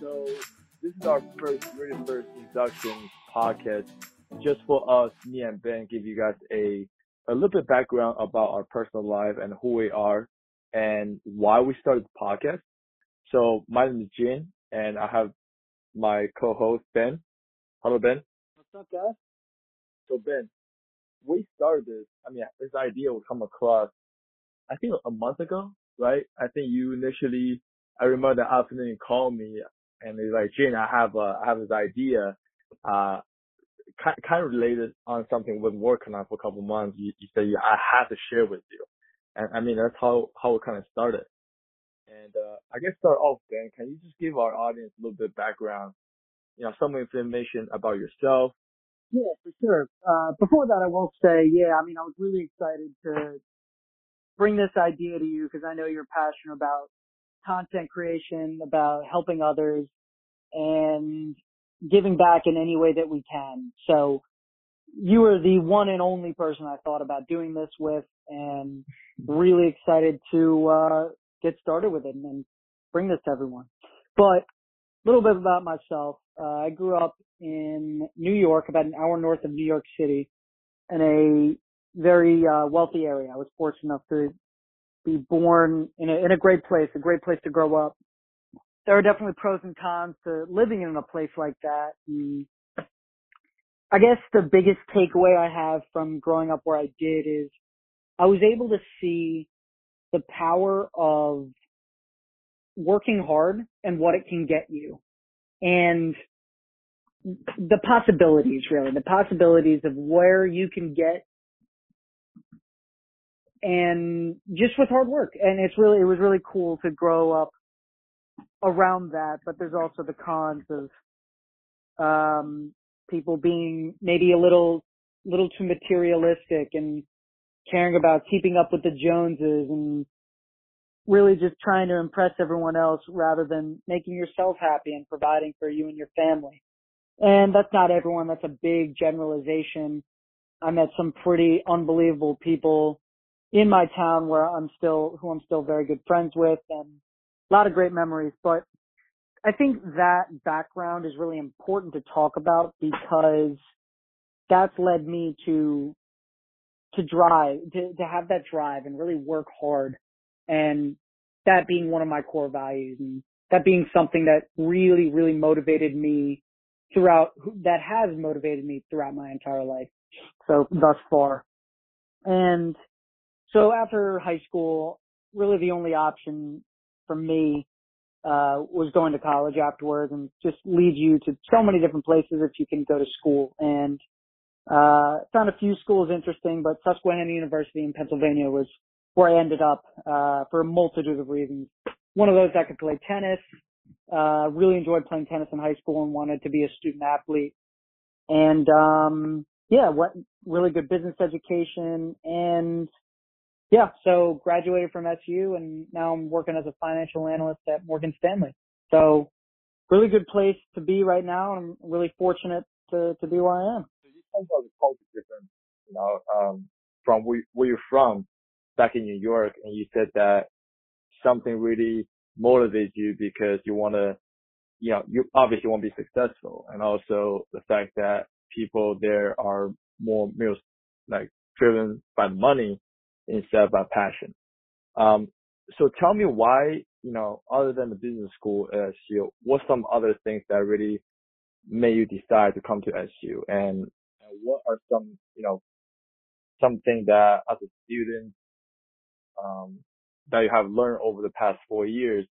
So this is our first, really first introduction podcast, just for us, me and Ben, give you guys a a little bit background about our personal life and who we are and why we started the podcast. So my name is Jin, and I have my co-host Ben. Hello, Ben. What's up, guys? So Ben, we started this. I mean, this idea would come across, I think a month ago, right? I think you initially, I remember the afternoon you called me and you're like, Jin, I have a, I have this idea, uh, kind, kind of related on something we've been working on for a couple months. You, you said, I have to share with you. And I mean, that's how, how it kind of started. And, uh, I guess start off, Ben, can you just give our audience a little bit of background, you know, some information about yourself? Yeah, for sure. Uh, before that, I will say, yeah, I mean, I was really excited to bring this idea to you because I know you're passionate about content creation, about helping others and giving back in any way that we can. So you are the one and only person I thought about doing this with and really excited to, uh, get started with it and bring this to everyone. But a little bit about myself. Uh, I grew up in New York, about an hour north of New York City in a very, uh, wealthy area. I was fortunate enough to be born in a, in a great place, a great place to grow up. There are definitely pros and cons to living in a place like that. And I guess the biggest takeaway I have from growing up where I did is I was able to see the power of working hard and what it can get you and the possibilities really, the possibilities of where you can get and just with hard work. And it's really, it was really cool to grow up around that, but there's also the cons of, um, people being maybe a little, little too materialistic and caring about keeping up with the Joneses and really just trying to impress everyone else rather than making yourself happy and providing for you and your family. And that's not everyone. That's a big generalization. I met some pretty unbelievable people in my town where I'm still, who I'm still very good friends with and a lot of great memories. But I think that background is really important to talk about because that's led me to, to drive, to, to have that drive and really work hard and that being one of my core values and that being something that really, really motivated me throughout, that has motivated me throughout my entire life. So thus far. And so after high school, really the only option for me uh, was going to college afterwards and just leads you to so many different places if you can go to school. And uh, found a few schools interesting, but Susquehanna University in Pennsylvania was where I ended up uh, for a multitude of reasons. One of those I could play tennis. Uh, really enjoyed playing tennis in high school and wanted to be a student athlete. And um, yeah, what really good business education and yeah, so graduated from SU and now I'm working as a financial analyst at Morgan Stanley. So really good place to be right now. And I'm really fortunate to, to be where I am. So you talk about the culture difference, you know, um, from where, where you're from back in New York and you said that something really motivates you because you want to, you know, you obviously want to be successful and also the fact that people there are more, like driven by money instead of by passion. Um, so tell me why, you know, other than the business school at SU, what some other things that really made you decide to come to SU and, and what are some, you know, something that as a student, um, that you have learned over the past four years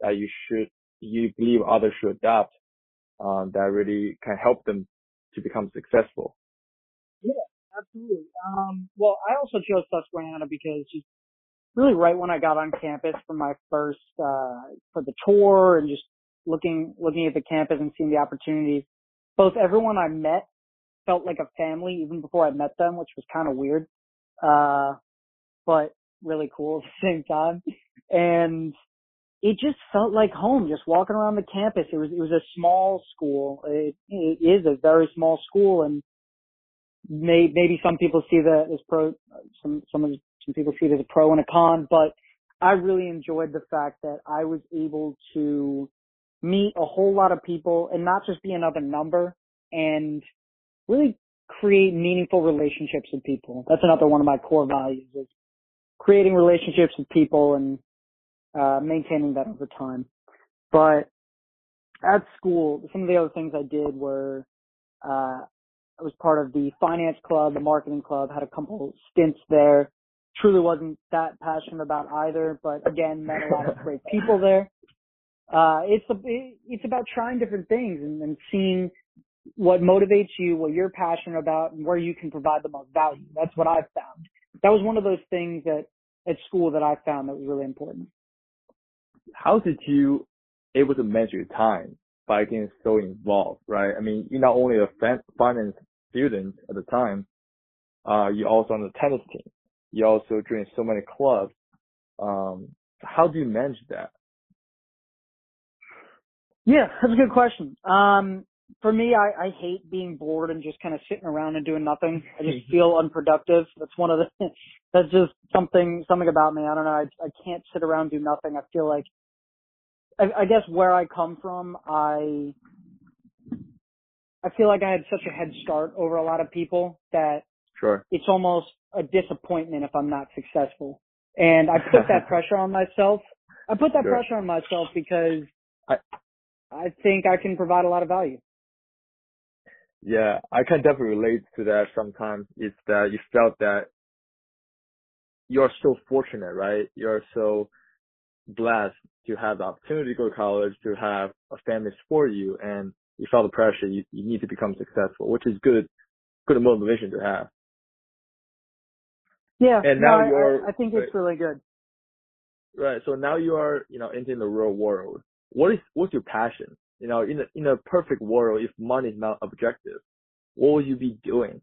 that you should, you believe others should adopt, um, that really can help them to become successful? Yeah, absolutely. Um, well, I also chose Susquehanna because just really right when I got on campus for my first, uh, for the tour and just looking, looking at the campus and seeing the opportunities, both everyone I met felt like a family even before I met them, which was kind of weird. Uh, but really cool at the same time. And it just felt like home, just walking around the campus. It was, it was a small school. It, it is a very small school and may, maybe some people see that as pro, some, some, some people see it as a pro and a con, but I really enjoyed the fact that I was able to meet a whole lot of people and not just be another number and really create meaningful relationships with people. That's another one of my core values is creating relationships with people and uh, maintaining that over time. But at school, some of the other things I did were uh, I was part of the finance club, the marketing club, had a couple stints there. Truly wasn't that passionate about either, but again, met a lot of great people there. Uh, it's a, it's about trying different things and, and seeing what motivates you, what you're passionate about, and where you can provide the most value. That's what I've found. That was one of those things that at school that I found that was really important. How did you able to manage your time by getting so involved, right? I mean, you're not only a finance student at the time, uh, you're also on the tennis team. You also join so many clubs. Um, how do you manage that? Yeah, that's a good question. Um, for me, I, I hate being bored and just kind of sitting around and doing nothing. I just feel unproductive. That's one of the, that's just something, something about me. I don't know. I, I can't sit around do nothing. I feel like, I, I guess where I come from, I, I feel like I had such a head start over a lot of people that sure. it's almost a disappointment if I'm not successful. And I put that pressure on myself. I put that sure. pressure on myself because I, I think I can provide a lot of value. Yeah, I can definitely relate to that sometimes. It's that you felt that you're so fortunate, right? You're so blessed to have the opportunity to go to college, to have a family support you, and you felt the pressure. You, you need to become successful, which is good, good motivation to have. Yeah, and now no, you're. I, I think it's really good. Right. So now you are, you know, entering the real world. What is what's your passion? You know, in a, in a perfect world, if money is not objective, what would you be doing?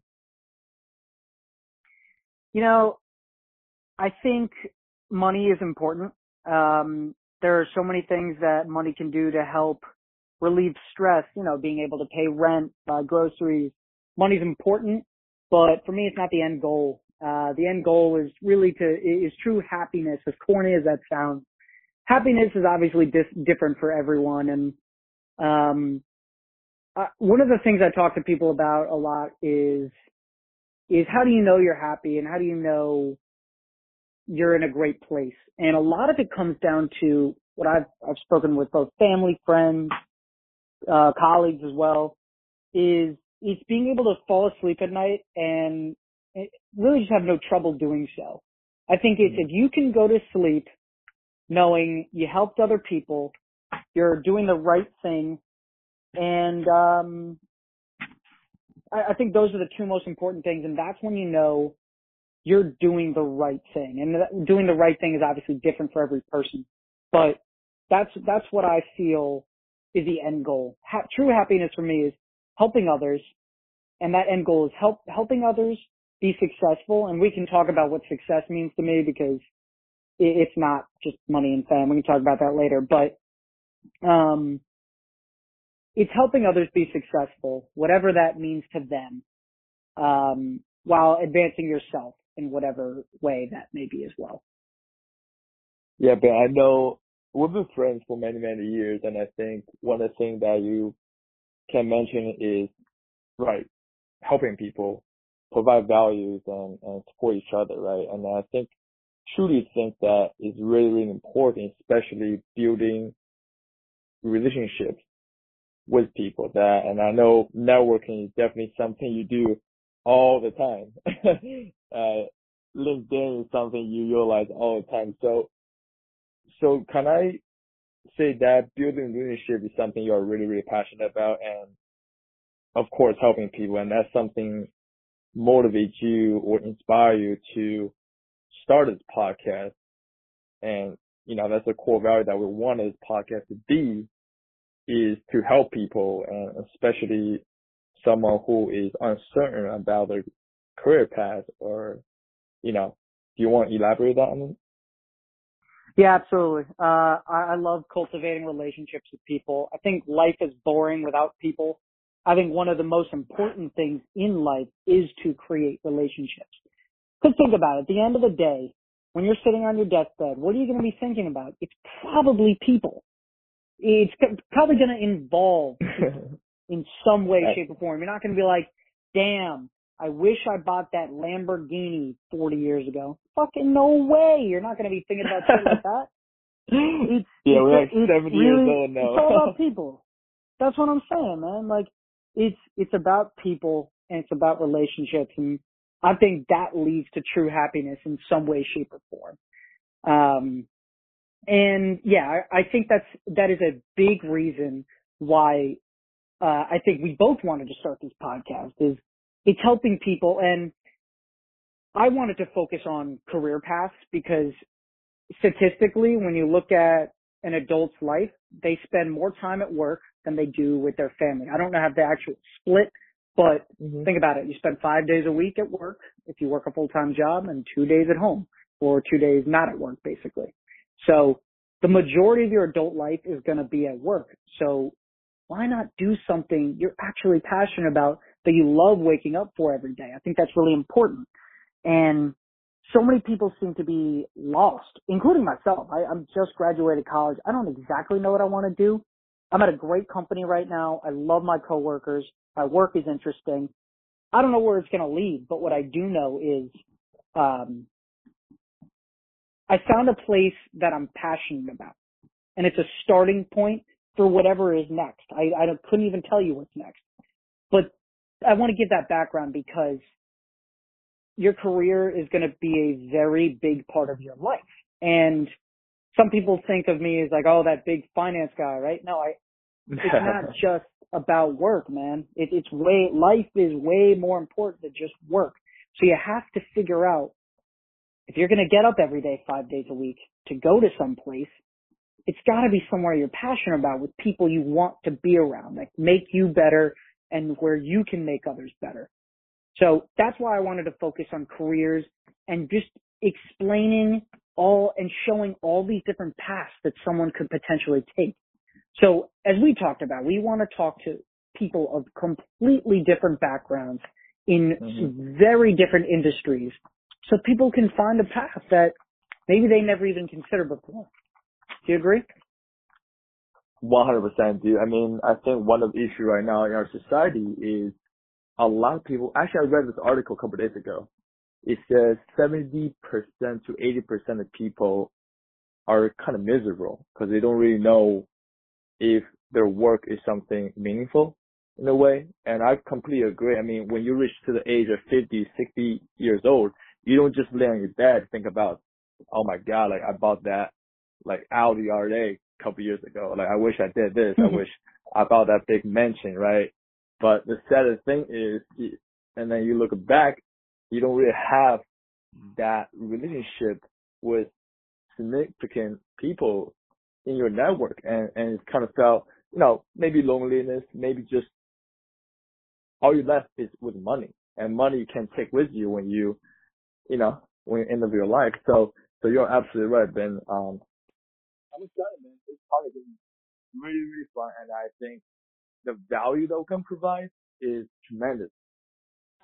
You know, I think money is important. Um, there are so many things that money can do to help relieve stress, you know, being able to pay rent, buy groceries. Money's important, but for me, it's not the end goal. Uh, the end goal is really to, is true happiness, as corny as that sounds. Happiness is obviously dis- different for everyone and um, uh, one of the things I talk to people about a lot is is how do you know you're happy and how do you know you're in a great place? And a lot of it comes down to what I've I've spoken with both family, friends, uh, colleagues as well, is it's being able to fall asleep at night and really just have no trouble doing so. I think it's if you can go to sleep knowing you helped other people, you're doing the right thing, and um, I, I think those are the two most important things, and that's when you know you're doing the right thing. And that, doing the right thing is obviously different for every person, but that's that's what I feel is the end goal. Ha- true happiness for me is helping others, and that end goal is help helping others be successful. And we can talk about what success means to me because it's not just money and fame. We can talk about that later, but um, it's helping others be successful, whatever that means to them, um, while advancing yourself in whatever way that may be as well. Yeah, but I know we've been friends for many, many years, and I think one of the things that you can mention is, right, helping people provide values and, and support each other, right? And I think, truly think that is really, really important, especially building relationships with people that, and I know networking is definitely something you do all the time. uh, LinkedIn is something you utilize all the time. So, so can I say that building leadership is something you're really, really passionate about and of course helping people and that's something motivates you or inspire you to start this podcast. And, you know, that's a core value that we want this podcast to be is to help people and especially someone who is uncertain about their career path or, you know, do you want to elaborate on it? Yeah, absolutely. Uh, I, I love cultivating relationships with people. I think life is boring without people. I think one of the most important things in life is to create relationships. Because think about it, at the end of the day, when you're sitting on your deathbed, what are you going to be thinking about? It's probably people. it's probably going to involve in some way, shape, or form. You're not going to be like, damn, I wish I bought that Lamborghini 40 years ago. Fucking no way. You're not going to be thinking about shit like that. It's, yeah, we're like it's 70 really, years old now. It's all about people. That's what I'm saying, man. Like, it's, it's about people and it's about relationships and I think that leads to true happiness in some way, shape, or form. Um, and yeah, I, I think that's, that is a big reason why, uh, I think we both wanted to start this podcast is it's helping people and I wanted to focus on career paths because statistically, when you look at an adult's life, they spend more time at work than they do with their family. I don't know how the actual split, but Mhm. think about it. You spend five days a week at work if you work a full-time job and two days at home or two days not at work basically. So the majority of your adult life is going to be at work. So why not do something you're actually passionate about that you love waking up for every day? I think that's really important. And so many people seem to be lost, including myself. I, I'm just graduated college. I don't exactly know what I want to do. I'm at a great company right now. I love my coworkers. My work is interesting. I don't know where it's going to lead, but what I do know is, um, I found a place that I'm passionate about and it's a starting point for whatever is next. I, I couldn't even tell you what's next, but I want to give that background because your career is going to be a very big part of your life. And some people think of me as like, oh, that big finance guy, right? No, I, it's not just about work, man. It, it's way, life is way more important than just work. So you have to figure out if you're going to get up every day, five days a week to go to some place, it's got to be somewhere you're passionate about with people you want to be around that make you better and where you can make others better. So that's why I wanted to focus on careers and just explaining all and showing all these different paths that someone could potentially take. So as we talked about, we want to talk to people of completely different backgrounds in Mhm. very different industries so people can find a path that maybe they never even considered before. Do you agree? One hundred percent, dude. I mean, I think one of the issue right now in our society is a lot of people. Actually, I read this article a couple days ago. It says seventy percent to eighty percent of people are kind of miserable because they don't really know if their work is something meaningful in a way. And I completely agree. I mean, when you reach to the age of 50, 60 years old, you don't just lay on your bed think about, oh my god, like I bought that like Audi R8 a couple years ago. Like I wish I did this. I wish I bought that big mansion, right? But the saddest thing is, and then you look back, you don't really have that relationship with significant people in your network, and and it kind of felt, you know, maybe loneliness, maybe just all you left is with money, and money you can take with you when you, you know, when you end of your life. So so you're absolutely right, Ben. Um, I'm excited, man. This talk is really really fun, and I think the value that we can provide is tremendous.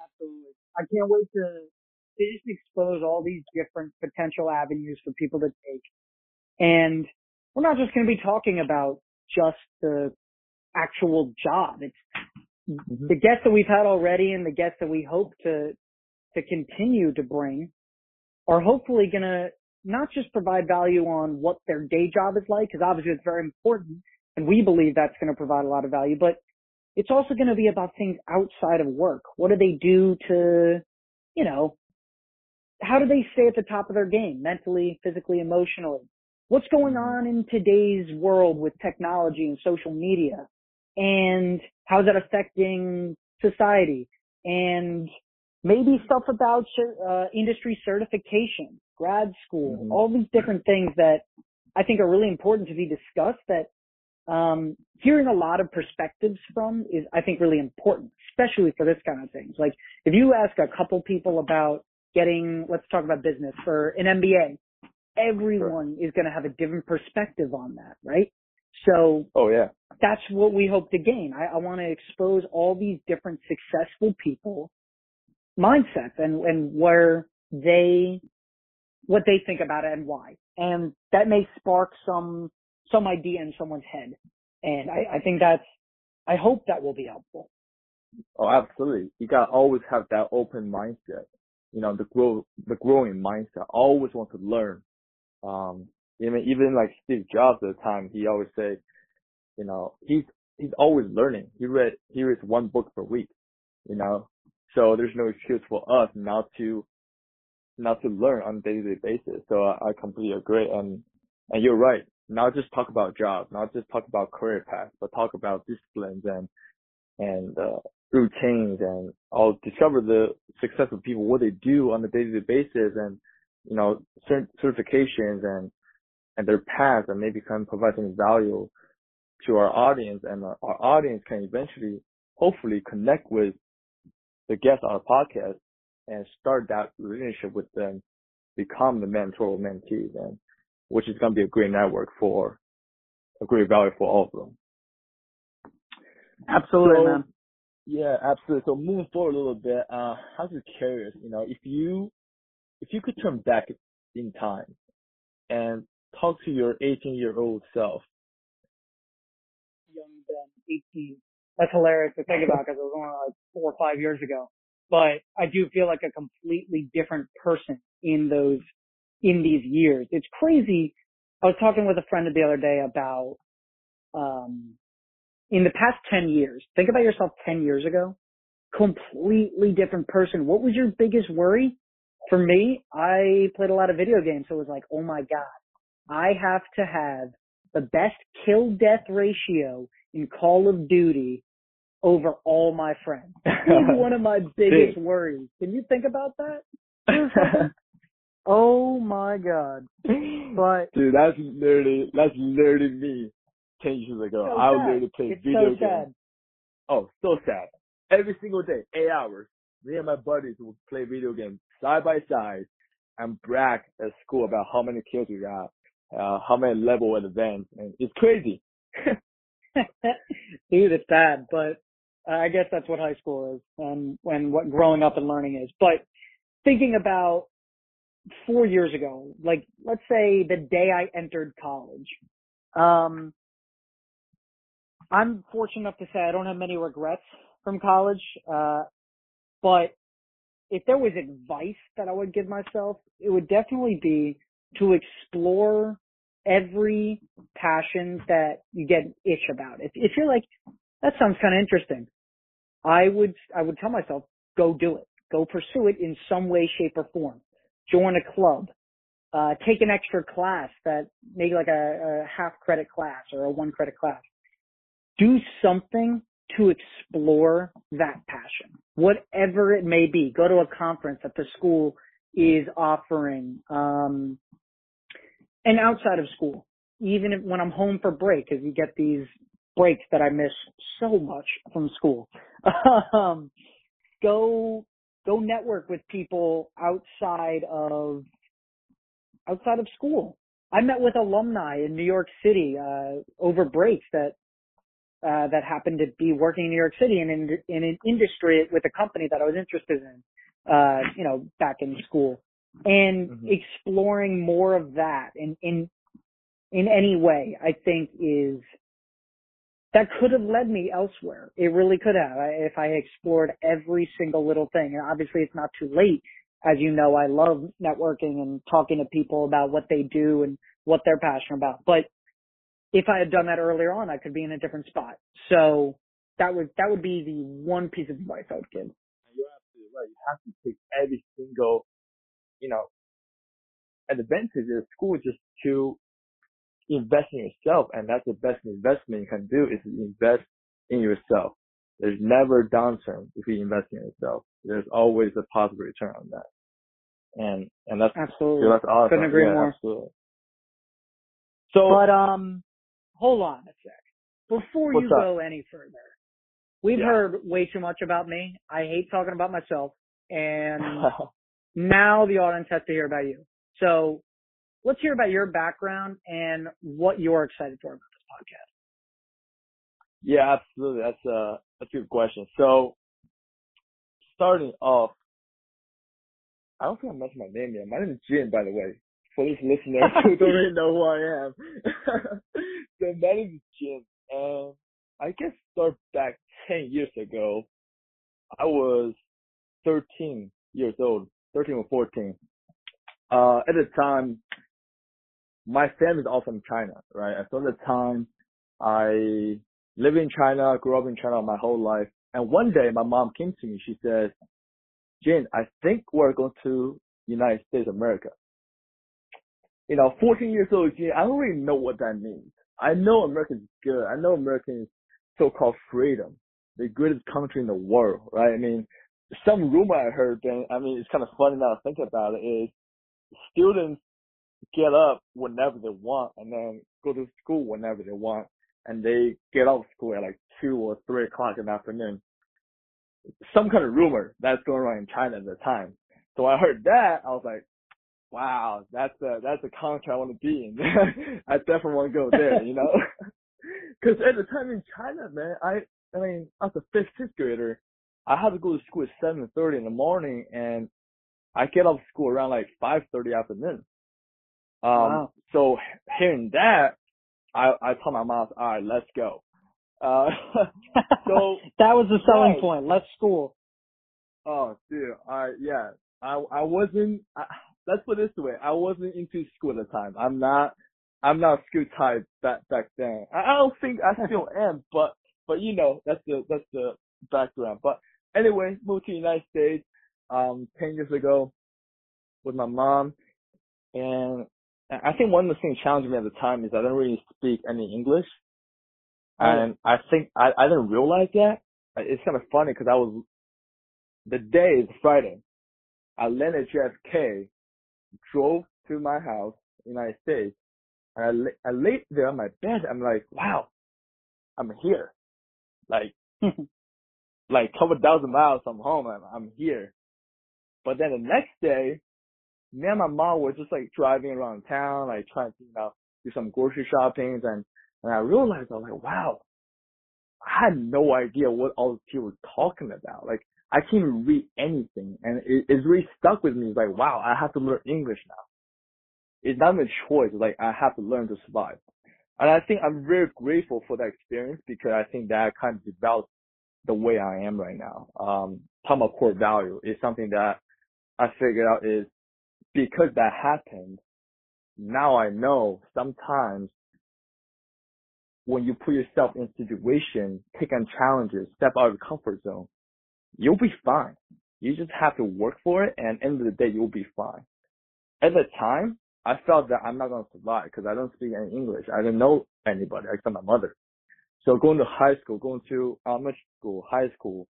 Absolutely. I can't wait to, to just expose all these different potential avenues for people to take. And we're not just going to be talking about just the actual job. It's Mhm. the guests that we've had already and the guests that we hope to, to continue to bring are hopefully going to not just provide value on what their day job is like, because obviously it's very important and we believe that's going to provide a lot of value, but it's also going to be about things outside of work. What do they do to, you know, how do they stay at the top of their game mentally, physically, emotionally? What's going mm-hmm. on in today's world with technology and social media? And how's that affecting society? And maybe stuff about uh, industry certification, grad school, Mhm. all these different things that I think are really important to be discussed that um, hearing a lot of perspectives from is, I think, really important, especially for this kind of things. Like, if you ask a couple people about getting, let's talk about business for an MBA, everyone is going to have a different perspective on that, right? So Oh yeah. that's what we hope to gain. I, I want to expose all these different successful people mindsets and, and where they, what they think about it and why. And that may spark some some idea in someone's head. And I, I think that's, I hope that will be helpful. Oh, absolutely. You gotta always have that open mindset. You know, the grow, the growing mindset. Always want to learn. Um, even, even like Steve Jobs at the time, he always said, you know, he's, he's always learning. He read, he reads one book per week, you know, so there's no excuse for us not to, not to learn on a day-to-day basis. So I, I completely agree. And, and you're right. Not just talk about jobs, not just talk about career paths, but talk about disciplines and, and, uh, routines and I'll discover the success of people, what they do on a day-to-day basis and, you know, certifications and, and their paths and maybe can provide some value to our audience and our, our audience can eventually, hopefully connect with the guest on a podcast and start that relationship with them, become the mentor or mentees then, which is going to be a great network for a great value for all of them. Absolutely, so, man. Yeah, absolutely. So moving forward a little bit, uh, I was just curious, you know, if you, if you could turn back in time and talk to your 18 year old self. Young Ben, 18. That's hilarious to think about because it was only like four or five years ago. But I do feel like a completely different person in those, in these years. It's crazy. I was talking with a friend the other day about, um, in the past 10 years, think about yourself 10 years ago, completely different person. What was your biggest worry? For me, I played a lot of video games, so it was like, oh my God, I have to have the best kill death ratio in Call of Duty over all my friends. one of my biggest worries. Can you think about that? oh my god. But dude, that's literally that's literally me ten years ago. So I would literally play it's video so games. Sad. Oh, so sad. Every single day, eight hours. Me and my buddies would play video games side by side and brag at school about how many kills we got, uh, how many level advanced, and it's crazy. Dude, it's bad, but I guess that's what high school is and when what growing up and learning is. But thinking about four years ago, like let's say the day I entered college, um, I'm fortunate enough to say I don't have many regrets from college. Uh, but if there was advice that I would give myself, it would definitely be to explore every passion that you get an itch about. If, if you're like, that sounds kind of interesting, I would, I would tell myself, go do it. Go pursue it in some way, shape, or form. Join a club. Uh, take an extra class that maybe like a, a half credit class or a one credit class do something to explore that passion, whatever it may be. Go to a conference that the school is offering, um, and outside of school, even if, when I'm home for break, because you get these breaks that I miss so much from school. um, go go network with people outside of outside of school. I met with alumni in New York City uh, over breaks that uh, that happened to be working in New York City and in, in an industry with a company that I was interested in, uh, you know, back in school and mm-hmm. exploring more of that in, in, in any way, I think is, that could have led me elsewhere. It really could have if I explored every single little thing. And obviously it's not too late. As you know, I love networking and talking to people about what they do and what they're passionate about. But if I had done that earlier on, I could be in a different spot. So that would that would be the one piece of advice I would give. You're absolutely right. You have to take every single, you know, advantage of school just to invest in yourself, and that's the best investment you can do is invest in yourself. There's never a downturn if you invest in yourself. There's always a positive return on that. And and that's absolutely that's awesome. Couldn't agree yeah, more. Absolutely. So, but um, hold on a sec. Before you up? go any further, we've Yeah. heard way too much about me. I hate talking about myself, and now the audience has to hear about you. So let's hear about your background and what you're excited for about this podcast. yeah, absolutely. That's a that's a good question. So starting off, I don't think I mentioned my name yet. My name is Jin, by the way. For these listeners who don't really know who I am. so my name is and I guess start back 10 years ago, I was 13 years old, 13 or 14. Uh, at the time, my family is all from China, right? So at the time, I live in China, grew up in China my whole life. And one day my mom came to me, she said, Jin, I think we're going to United States of America. You know, 14 years old, Jin, I don't really know what that means. I know America is good. I know America is so-called freedom, the greatest country in the world, right? I mean, some rumor I heard, then, I mean, it's kind of funny now to think about it, is students get up whenever they want and then go to school whenever they want and they get out of school at like two or three o'clock in the afternoon. Some kind of rumor that's going around in China at the time. So I heard that, I was like, wow, that's a, that's a country I want to be in. I definitely want to go there, you know? Cause at the time in China, man, I, I mean, I was a fifth, sixth grader, I had to go to school at 7.30 in the morning and I get off school around like 5.30 afternoon. Um, wow. so hearing that, I, I told my mom, all right, let's go. Uh, so that was the selling right. point. Let's school. Oh, dude, I yeah, I I wasn't. I, let's put it this way, I wasn't into school at the time. I'm not. I'm not school type back back then. I, I don't think I still am, but but you know that's the that's the background. But anyway, moved to the United States um ten years ago with my mom, and I think one of the things challenging me at the time is I didn't really speak any English. And I think I, I didn't realize that. It's kind of funny because I was, the day is Friday. I landed JFK, drove to my house, United States, and I, I laid there on my bed. I'm like, wow, I'm here. Like, like a couple thousand miles from home. I'm, I'm here. But then the next day, me and my mom were just like driving around town, like trying to, you know, do some grocery shopping and, and I realized I was like, wow, I had no idea what all these people were talking about. Like I can't even read anything and it, it's really stuck with me. It's like, wow, I have to learn English now. It's not a choice. Like I have to learn to survive. And I think I'm very grateful for that experience because I think that kind of developed the way I am right now. Um, talking about core value is something that I figured out is because that happened, now I know sometimes when you put yourself in situation, take on challenges, step out of your comfort zone, you'll be fine. You just have to work for it and end of the day, you'll be fine. At the time, I felt that I'm not going to survive because I don't speak any English. I didn't know anybody except my mother. So going to high school, going to elementary school, high school,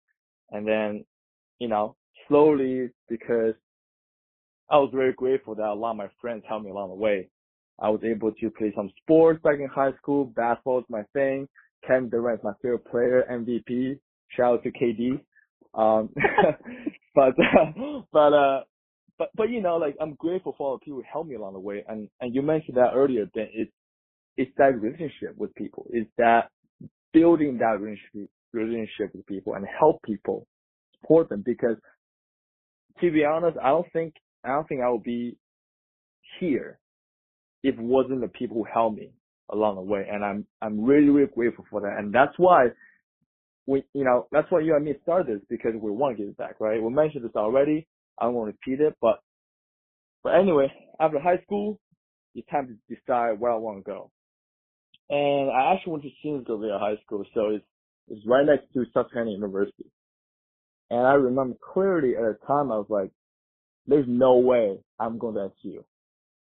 and then, you know, slowly because I was very grateful that a lot of my friends helped me along the way. I was able to play some sports back in high school. Basketball is my thing. Kevin Durant is my favorite player, MVP. Shout out to KD. Um, but, but, uh, but, but you know, like I'm grateful for all the people who helped me along the way. And, and you mentioned that earlier, that it's, it's that relationship with people. It's that building that relationship, with people and help people support them because to be honest, I don't think I don't think I would be here if it wasn't the people who helped me along the way. And I'm, I'm really, really grateful for that. And that's why we, you know, that's why you and me started this because we want to give it back, right? We mentioned this already. I to repeat it, but, but anyway, after high school, it's time to decide where I want to go. And I actually went to Shinsville High School, so it's, it's right next to Susquehanna University. And I remember clearly at the time I was like, there's no way I'm going to SU.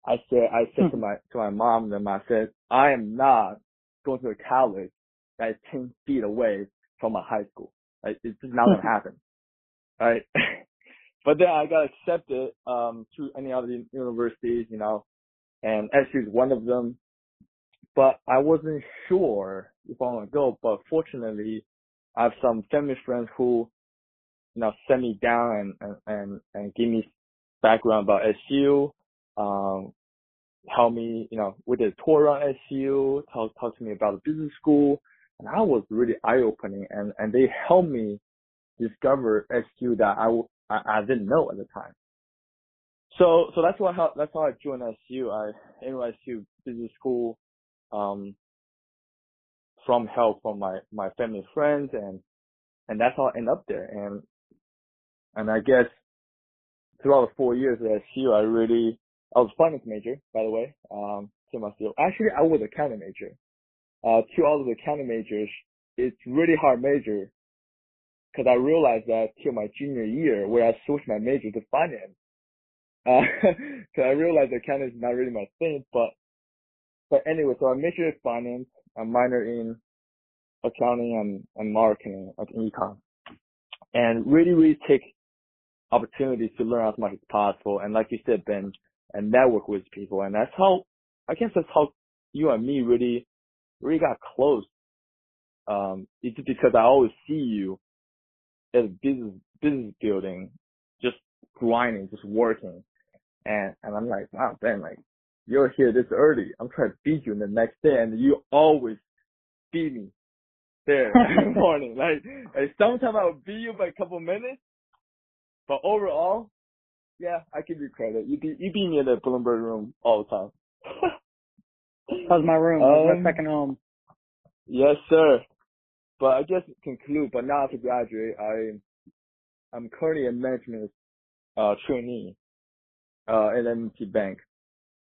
I said, I said to hmm. my, to my mom and I said, I am not going to a college that is 10 feet away from a high school. Like, it's just not going to happen. Right. but then I got accepted, um, to any other universities, you know, and SU is one of them. But I wasn't sure if I want to go, but fortunately, I have some family friends who, you know, sent me down and, and, and, and give me background about SU, um, help me, you know, with the tour around SU, talk, talk to me about the business school. And I was really eye opening and, and they helped me discover SU that I, I, I didn't know at the time. So, so that's why, how, that's how I joined SU. I enrolled SU business school. Um, from help from my, my family friends and, and that's how I end up there. And, and I guess throughout the four years at SU, I really, I was finance major, by the way, um, to myself. Actually, I was accounting major. Uh, to all of the accounting majors, it's really hard major because I realized that till my junior year where I switched my major to finance. Uh, cause I realized that accounting is not really my thing, but, but anyway, so I majored in finance, I minor in accounting and, and marketing, like econ. And really, really take opportunities to learn as much as possible. And like you said, Ben, and network with people. And that's how, I guess that's how you and me really, really got close. Um, it's because I always see you as business, business building, just grinding, just working. And, and I'm like, wow, Ben, like, you're here this early. I'm trying to beat you in the next day and you always beat me there in the morning. Like, like sometimes I would beat you by a couple minutes, but overall, yeah, I give you credit. You be you beat me in the Bloomberg room all the time. that was my room. Um, my second home. Yes, sir. But I just conclude. But now to graduate, I I'm currently a management uh, trainee uh, at M&T Bank,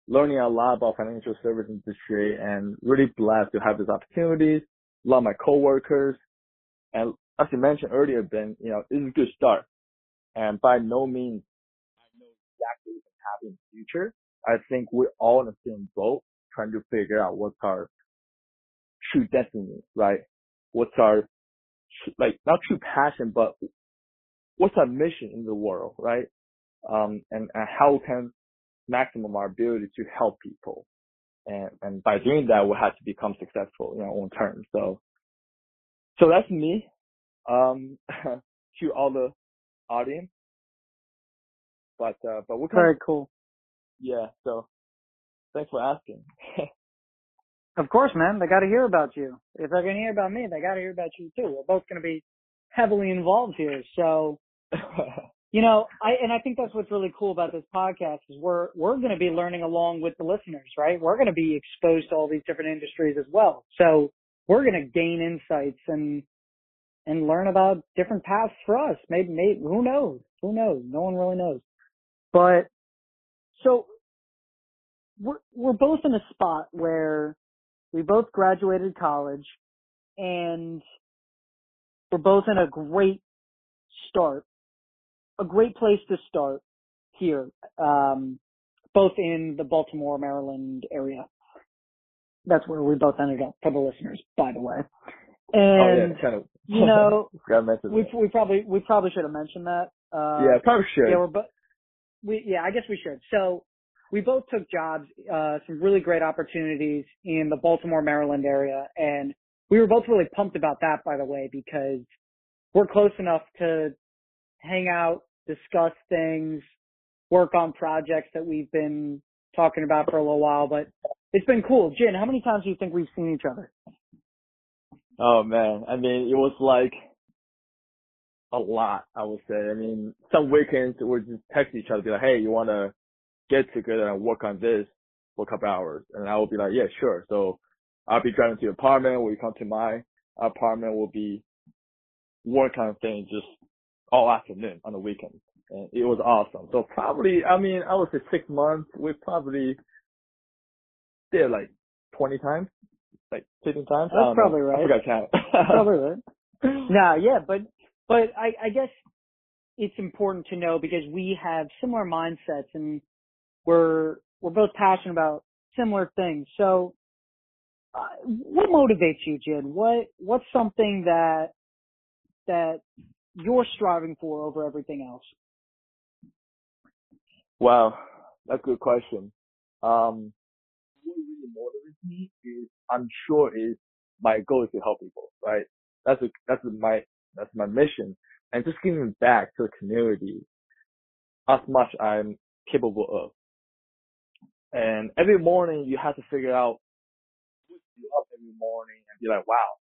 learning a lot about financial service industry, and really blessed to have these opportunities. Of my coworkers, and as you mentioned earlier, Ben, you know, this is a good start. And by no means I know exactly what can happen in the future. I think we're all in the same boat trying to figure out what's our true destiny, right? What's our, like, not true passion, but what's our mission in the world, right? Um, and, and how can maximum our ability to help people. And, and by doing that, we have to become successful in our own terms. So, so that's me. Um, to all the audience, but uh, but we're kind very cool. Yeah. So thanks for asking. of course, man. They got to hear about you. If they're gonna hear about me, they got to hear about you too. We're both gonna be heavily involved here. So. You know, I and I think that's what's really cool about this podcast is we're we're going to be learning along with the listeners, right? We're going to be exposed to all these different industries as well. So we're going to gain insights and and learn about different paths for us. Maybe, maybe who knows? Who knows? No one really knows. But so we're we're both in a spot where we both graduated college and we're both in a great start, a great place to start here, um, both in the Baltimore, Maryland area. That's where we both ended up for the listeners, by the way. And oh, yeah, kind of. you know, we we probably we probably should have mentioned that. Uh, yeah, probably should. Yeah, we're both we yeah, I guess we should. So we both took jobs, uh, some really great opportunities in the Baltimore, Maryland area, and we were both really pumped about that, by the way, because we're close enough to hang out, discuss things, work on projects that we've been talking about for a little while. But it's been cool. Jin, how many times do you think we've seen each other? Oh man, I mean, it was like a lot, I would say. I mean, some weekends we would just text each other, be like, hey, you want to get together and work on this for a couple hours? And I would be like, yeah, sure. So I'll be driving to your apartment. We come to my apartment. We'll be working on things just all afternoon on the weekend. And it was awesome. So probably, I mean, I would say six months. We probably did like 20 times, like 15 times. That's probably know. right. I forgot count. probably right. No, yeah, but but I, I guess it's important to know because we have similar mindsets and we're we're both passionate about similar things. So, uh, what motivates you, Jin? What what's something that that you're striving for over everything else? Wow, that's a good question. Um, what really motivates me is I'm sure is my goal is to help people, right? That's a, that's my that's my mission. And just giving back to the community as much I'm capable of. And every morning you have to figure out what you up every morning and be like, wow,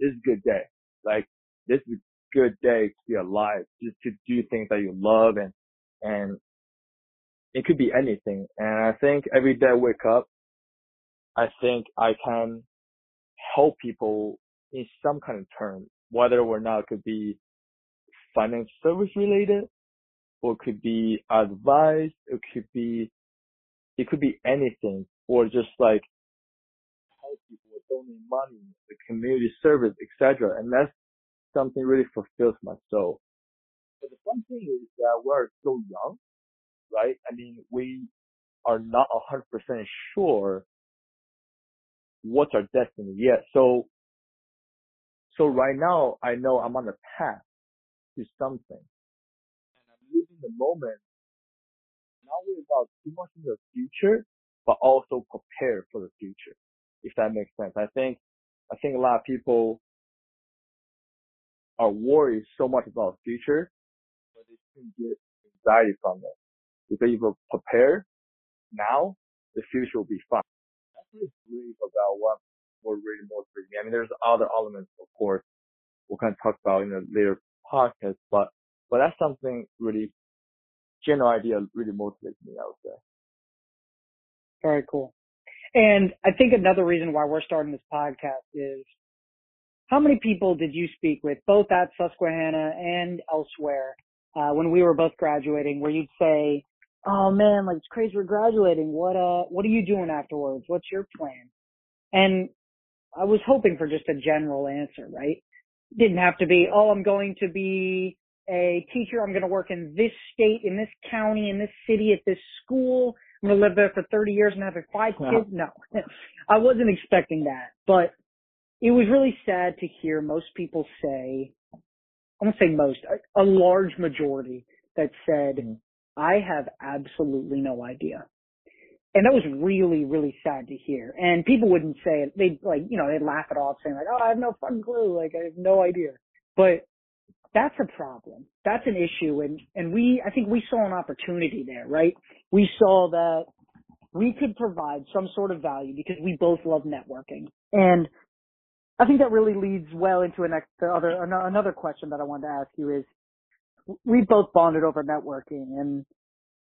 this is a good day. Like this is a good day to be alive, just to do things that you love and, and it could be anything. And I think every day I wake up, I think I can help people in some kind of term, whether or not it could be financial service related, or it could be advice, it could be, it could be anything, or just like help people with donate money, the community service, etc. And that's something really fulfills my soul. But the fun thing is that we're so young, right? I mean, we are not a hundred percent sure what's our destiny yet. So, so right now I know I'm on the path to something and I'm living the moment, not worry about too much in the future, but also prepare for the future, if that makes sense. I think, I think a lot of people are worried so much about the future, but they can get anxiety from it. Because if you prepare now, the future will be fine. That's really about what what really motivates me. I mean, there's other elements, of course, we'll kind of talk about in a later podcast, but but that's something really general idea really motivates me. I would say. Very cool. And I think another reason why we're starting this podcast is how many people did you speak with, both at Susquehanna and elsewhere, uh, when we were both graduating, where you'd say, "Oh man, like it's crazy we're graduating. What uh, what are you doing afterwards? What's your plan?" And I was hoping for just a general answer, right? Didn't have to be, "Oh, I'm going to be a teacher. I'm going to work in this state, in this county, in this city, at this school. I'm going to live there for 30 years and have five kids." No, I wasn't expecting that, but it was really sad to hear most people say, I won't say most, a, a large majority that said, mm-hmm. I have absolutely no idea. And that was really, really sad to hear. And people wouldn't say it. They'd like, you know, they'd laugh it off saying like, oh, I have no fucking clue. Like, I have no idea. But that's a problem. That's an issue. And, and we, I think we saw an opportunity there, right? We saw that we could provide some sort of value because we both love networking. And I think that really leads well into other another question that I wanted to ask you is we both bonded over networking and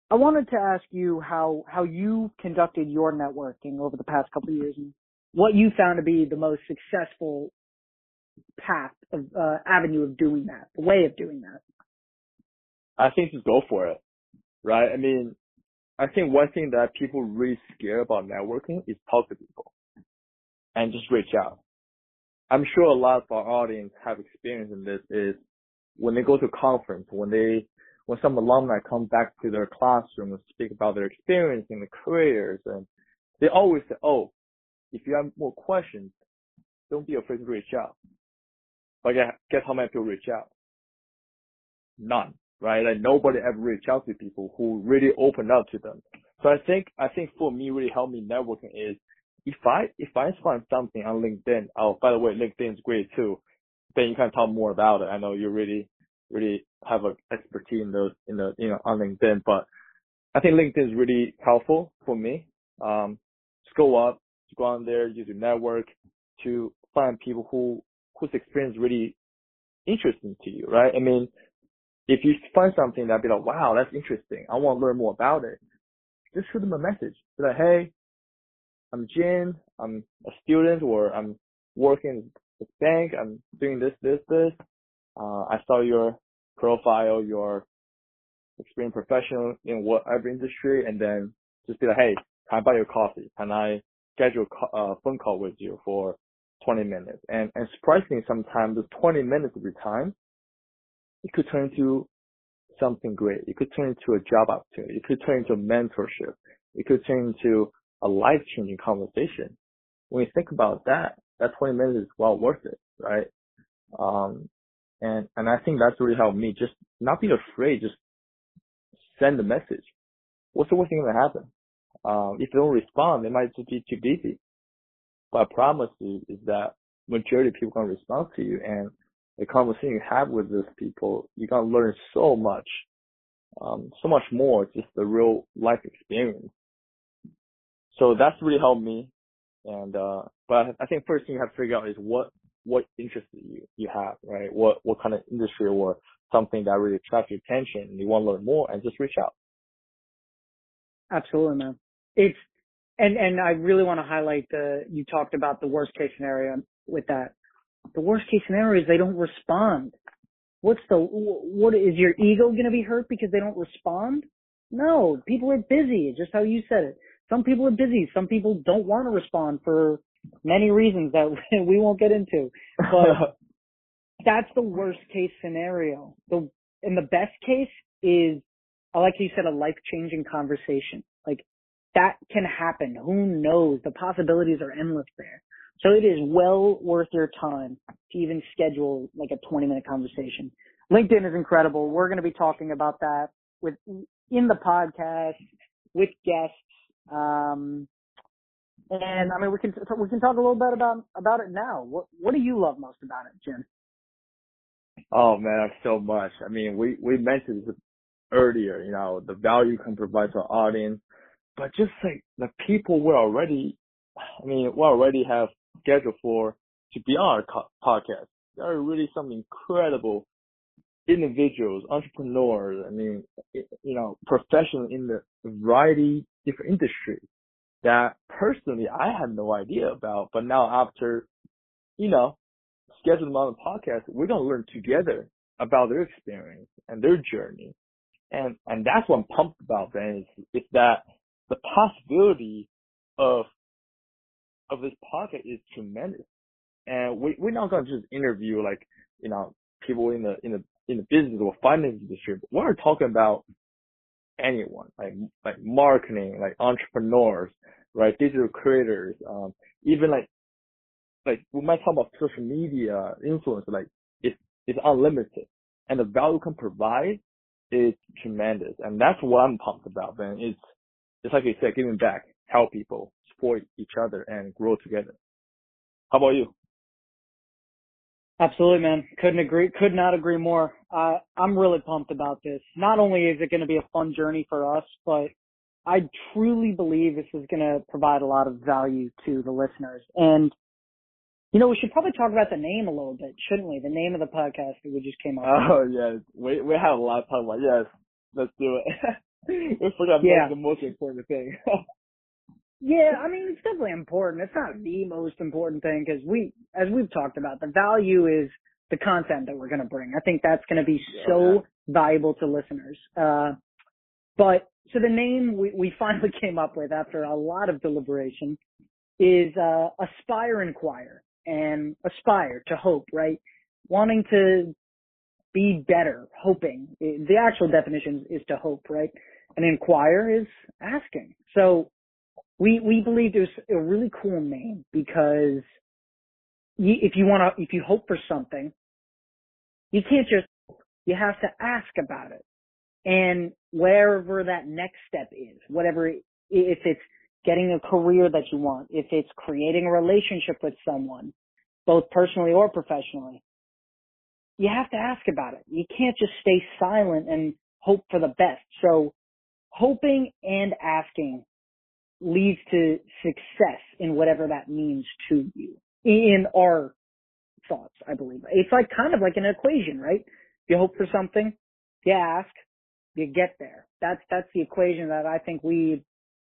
I wanted to ask you how how you conducted your networking over the past couple of years and what you found to be the most successful path of uh, avenue of doing that, the way of doing that. I think just go for it, right? I mean, I think one thing that people really scare about networking is talk to people and just reach out. I'm sure a lot of our audience have experience in this is when they go to a conference, when they, when some alumni come back to their classroom and speak about their experience in the careers and they always say, oh, if you have more questions, don't be afraid to reach out. But guess how many people reach out? None, right? Like nobody ever reach out to people who really opened up to them. So I think, I think for me, really help me networking is if I if I find something on LinkedIn, oh by the way, LinkedIn is great too. Then you can talk more about it. I know you really really have a expertise in those in the you know on LinkedIn, but I think LinkedIn is really helpful for me. Um, just go up, just go on there, use your network to find people who whose experience really interesting to you, right? I mean, if you find something that'd be like, wow, that's interesting, I want to learn more about it, just shoot them a message. Be like, hey, I'm Jin, I'm a student or I'm working at the bank, I'm doing this, this, this. Uh, I saw your profile, your experience professional in whatever industry and then just be like, hey, can I buy your coffee? Can I schedule a uh, phone call with you for 20 minutes? And, and surprisingly, sometimes the 20 minutes of your time, it could turn into something great. It could turn into a job opportunity. It could turn into mentorship. It could turn into a life changing conversation. When you think about that, that 20 minutes is well worth it, right? Um, and, and I think that's really helped me just not be afraid, just send the message. What's the worst thing that happen? Um, if they don't respond, they might just be too busy. But I promise you is that majority of people gonna respond to you and the conversation you have with those people, you're gonna learn so much, um, so much more, just the real life experience so that's really helped me. And, uh, but I think first thing you have to figure out is what, what interests you, you have, right? What, what kind of industry or something that really attracts your attention and you want to learn more and just reach out. Absolutely, man. It's, and and I really want to highlight the you talked about the worst case scenario with that. The worst case scenario is they don't respond. What's the what is your ego going to be hurt because they don't respond? No, people are busy. It's just how you said it. Some people are busy. Some people don't want to respond for many reasons that we won't get into. But that's the worst case scenario. The and the best case is, like you said, a life changing conversation. Like that can happen. Who knows? The possibilities are endless there. So it is well worth your time to even schedule like a 20 minute conversation. LinkedIn is incredible. We're going to be talking about that with in the podcast with guests. Um, and I mean, we can we can talk a little bit about about it now. What what do you love most about it, Jin? Oh man, so much. I mean, we we mentioned this earlier. You know, the value you can provide to our audience, but just like the people we already, I mean, we already have scheduled for to be on our podcast. There are really some incredible individuals, entrepreneurs. I mean, you know, professionals in the variety different industries that personally I had no idea about. But now after, you know, scheduling them on the podcast, we're gonna learn together about their experience and their journey. And and that's what I'm pumped about, man, is, is that the possibility of of this podcast is tremendous. And we we're not gonna just interview like, you know, people in the in the in the business or finance industry, but we're talking about anyone, like like marketing, like entrepreneurs, right? Digital creators, um, even like like we might talk about social media influence, like it's it's unlimited, and the value can provide is tremendous, and that's what I'm pumped about. Man, it's it's like you said, giving back, help people, support each other, and grow together. How about you? Absolutely, man. Couldn't agree, could not agree more. Uh, I'm really pumped about this. Not only is it going to be a fun journey for us, but I truly believe this is going to provide a lot of value to the listeners. And, you know, we should probably talk about the name a little bit, shouldn't we? The name of the podcast that we just came up Oh, with. yes. We, we have a lot to talk about. Yes. Let's do it. we forgot yeah. the most important thing. Yeah, I mean, it's definitely important. It's not the most important thing because we, as we've talked about, the value is the content that we're going to bring. I think that's going to be so valuable to listeners. Uh, but so the name we, we finally came up with after a lot of deliberation is, uh, aspire inquire and aspire to hope, right? Wanting to be better, hoping. The actual definition is to hope, right? And inquire is asking. So we we believe was a really cool name because you, if you want to if you hope for something, you can't just you have to ask about it, and wherever that next step is, whatever if it's getting a career that you want, if it's creating a relationship with someone, both personally or professionally, you have to ask about it. You can't just stay silent and hope for the best. So hoping and asking leads to success in whatever that means to you in our thoughts, I believe. It's like kind of like an equation, right? You hope for something, you ask, you get there. That's, that's the equation that I think we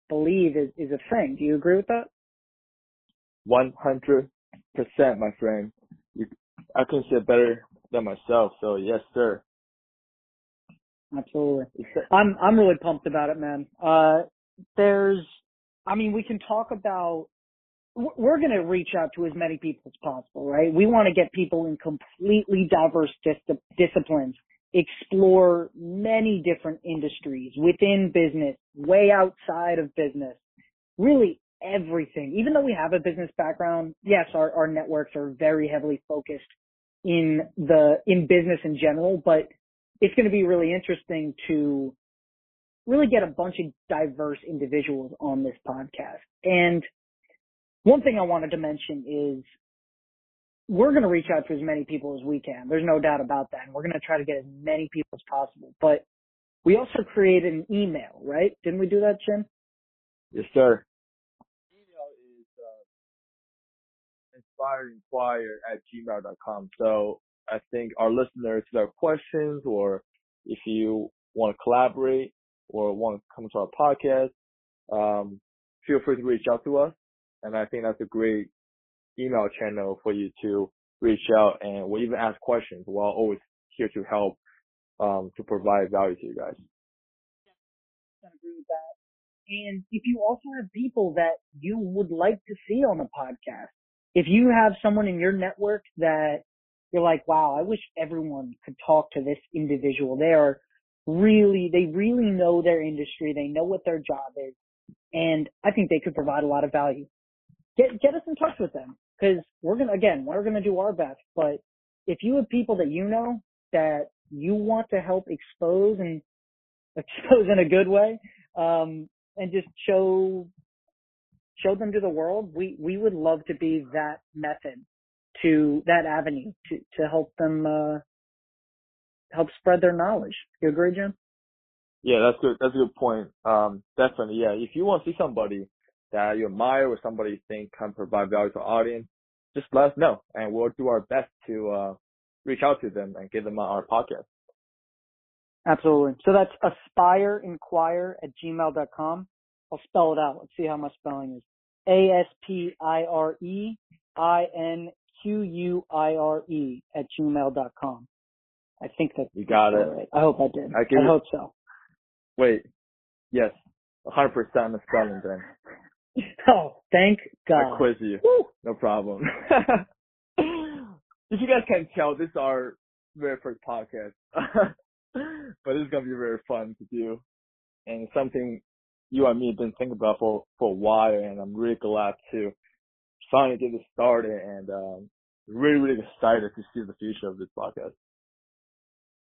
believe is, is a thing. Do you agree with that? 100%, my friend. I couldn't say it better than myself. So yes, sir. Absolutely. I'm, I'm really pumped about it, man. Uh, there's I mean, we can talk about, we're going to reach out to as many people as possible, right? We want to get people in completely diverse dis- disciplines, explore many different industries within business, way outside of business, really everything. Even though we have a business background, yes, our, our networks are very heavily focused in the, in business in general, but it's going to be really interesting to really get a bunch of diverse individuals on this podcast. And one thing I wanted to mention is we're going to reach out to as many people as we can. There's no doubt about that. And we're going to try to get as many people as possible. But we also created an email, right? Didn't we do that, Jin? Yes, sir. Email is uh, inspireinquire at gmail.com. So I think our listeners, if have questions or if you want to collaborate, or want to come to our podcast, um, feel free to reach out to us. And I think that's a great email channel for you to reach out and we'll even ask questions. We're always here to help, um, to provide value to you guys. I agree with that. And if you also have people that you would like to see on the podcast, if you have someone in your network that you're like, wow, I wish everyone could talk to this individual. They are really, they really know their industry. They know what their job is. And I think they could provide a lot of value. Get, get us in touch with them because we're going to, again, we're going to do our best. But if you have people that you know that you want to help expose and expose in a good way, um, and just show show them to the world, we we would love to be that method to that avenue to to help them uh, help spread their knowledge. You agree, Jin? Yeah, that's good. That's a good point. Um, definitely. Yeah, if you want to see somebody that you admire or somebody you think can provide value to our audience, just let us know, and we'll do our best to uh, reach out to them and get them on our podcast. Absolutely. So that's aspire inquire at gmail.com. I'll spell it out. Let's see how my spelling is. A S P I R E I N Q U I R E at gmail.com. I think that you got it. Right. I hope I did. I, I hope so. Wait. Yes. 100% the spelling then. oh, thank God. I quiz you. Woo. No problem. if you guys can't tell, this is our very first podcast. but it's gonna be very fun to do. And something you and me have been thinking about for, for a while and I'm really glad to finally get this started and um really, really excited to see the future of this podcast.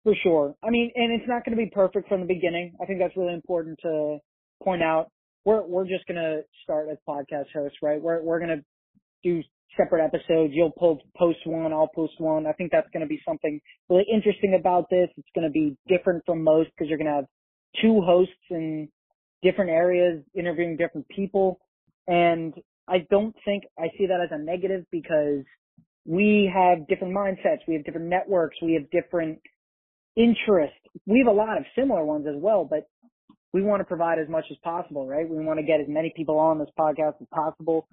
For sure. I mean, and it's not going to be perfect from the beginning. I think that's really important to point out. We're we're just going to start as podcast hosts, right? We're we're going to do separate episodes. You'll post post one, I'll post one. I think that's going to be something really interesting about this. It's going to be different from most because you're going to have two hosts in different areas interviewing different people. And I don't think I see that as a negative because we have different mindsets. We have different networks. We have different interests. We have a lot of similar ones as well, but we want to provide as much as possible, right? We want to get as many people on this podcast as possible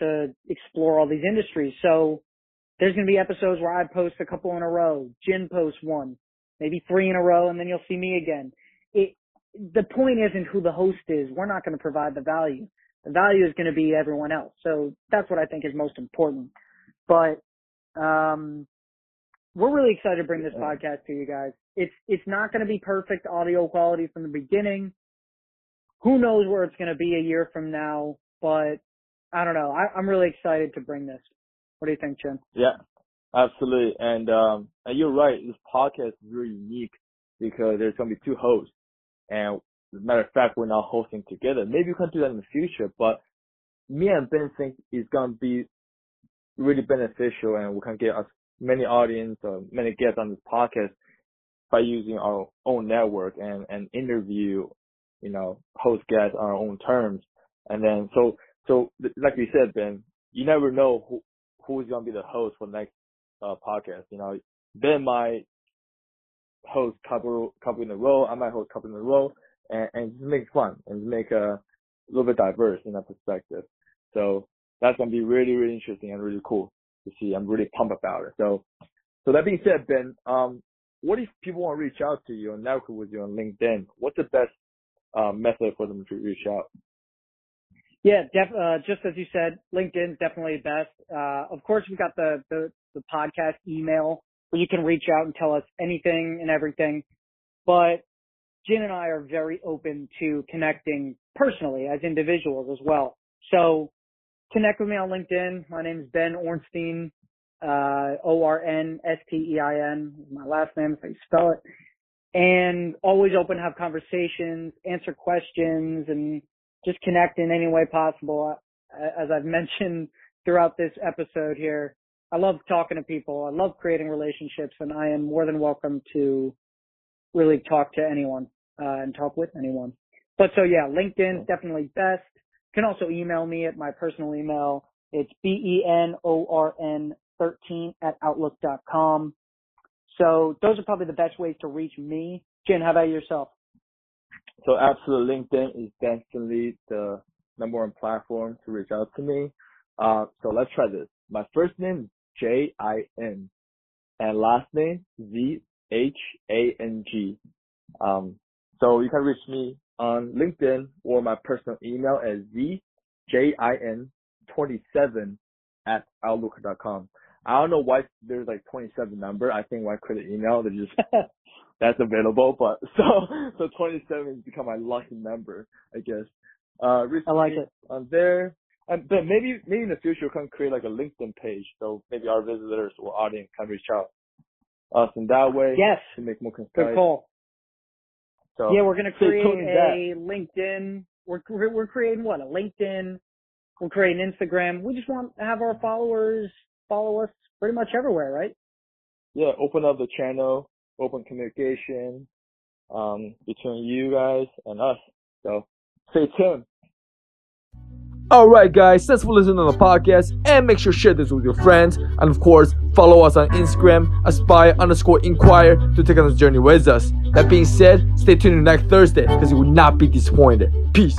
to explore all these industries. So there's going to be episodes where I post a couple in a row. Jin posts one, maybe three in a row, and then you'll see me again. It, the point isn't who the host is. We're not going to provide the value. The value is going to be everyone else. So that's what I think is most important. But, um, we're really excited to bring this podcast to you guys. It's, it's not going to be perfect audio quality from the beginning. Who knows where it's going to be a year from now, but I don't know. I, I'm really excited to bring this. What do you think, Jin? Yeah, absolutely. And um, and you're right. This podcast is really unique because there's gonna be two hosts, and as a matter of fact, we're not hosting together. Maybe we can do that in the future, but me and Ben think it's gonna be really beneficial, and we can get as many audience or many guests on this podcast by using our own network and and interview, you know, host guests on our own terms. And then so so, like you said, Ben, you never know who who's gonna be the host for the next uh, podcast. You know, Ben might host couple couple in a row. I might host couple in a row, and, and just make fun and make a, little bit diverse in that perspective. So that's gonna be really really interesting and really cool to see. I'm really pumped about it. So, so that being said, Ben, um, what if people want to reach out to you and network with you on LinkedIn? What's the best uh, method for them to reach out? Yeah, def- uh, just as you said, LinkedIn's definitely best. Uh, of course, we've got the, the, the podcast email where you can reach out and tell us anything and everything. But Jin and I are very open to connecting personally as individuals as well. So connect with me on LinkedIn. My name is Ben Ornstein, uh, O-R-N-S-T-E-I-N. My last name, if I spell it. And always open to have conversations, answer questions, and just connect in any way possible. As I've mentioned throughout this episode here, I love talking to people. I love creating relationships and I am more than welcome to really talk to anyone, uh, and talk with anyone. But so yeah, LinkedIn definitely best. You can also email me at my personal email. It's B-E-N-O-R-N 13 at outlook.com. So those are probably the best ways to reach me. Jin, how about yourself? So absolutely LinkedIn is definitely the number one platform to reach out to me. Uh, so let's try this. My first name is J I N, and last name Z H A N G. Um, so you can reach me on LinkedIn or my personal email at zjin27 at outlook.com. I don't know why there's like 27 number. I think why create an email, they just that's available. But so so 27 has become my lucky number, I guess. Uh, I like it. On there, and but maybe maybe in the future we can create like a LinkedIn page, so maybe our visitors or audience can reach out us in that way. Yes. To make more concise. Good call. So yeah, we're gonna create a LinkedIn. We're we're creating what a LinkedIn. We're creating Instagram. We just want to have our followers follow us pretty much everywhere, right? yeah, open up the channel, open communication um, between you guys and us. So stay tuned. Alright, guys, thanks for listening to the podcast and make sure to share this with your friends. And of course, follow us on Instagram, aspire underscore inquire to take on this journey with us. That being said, stay tuned next Thursday because you will not be disappointed. Peace.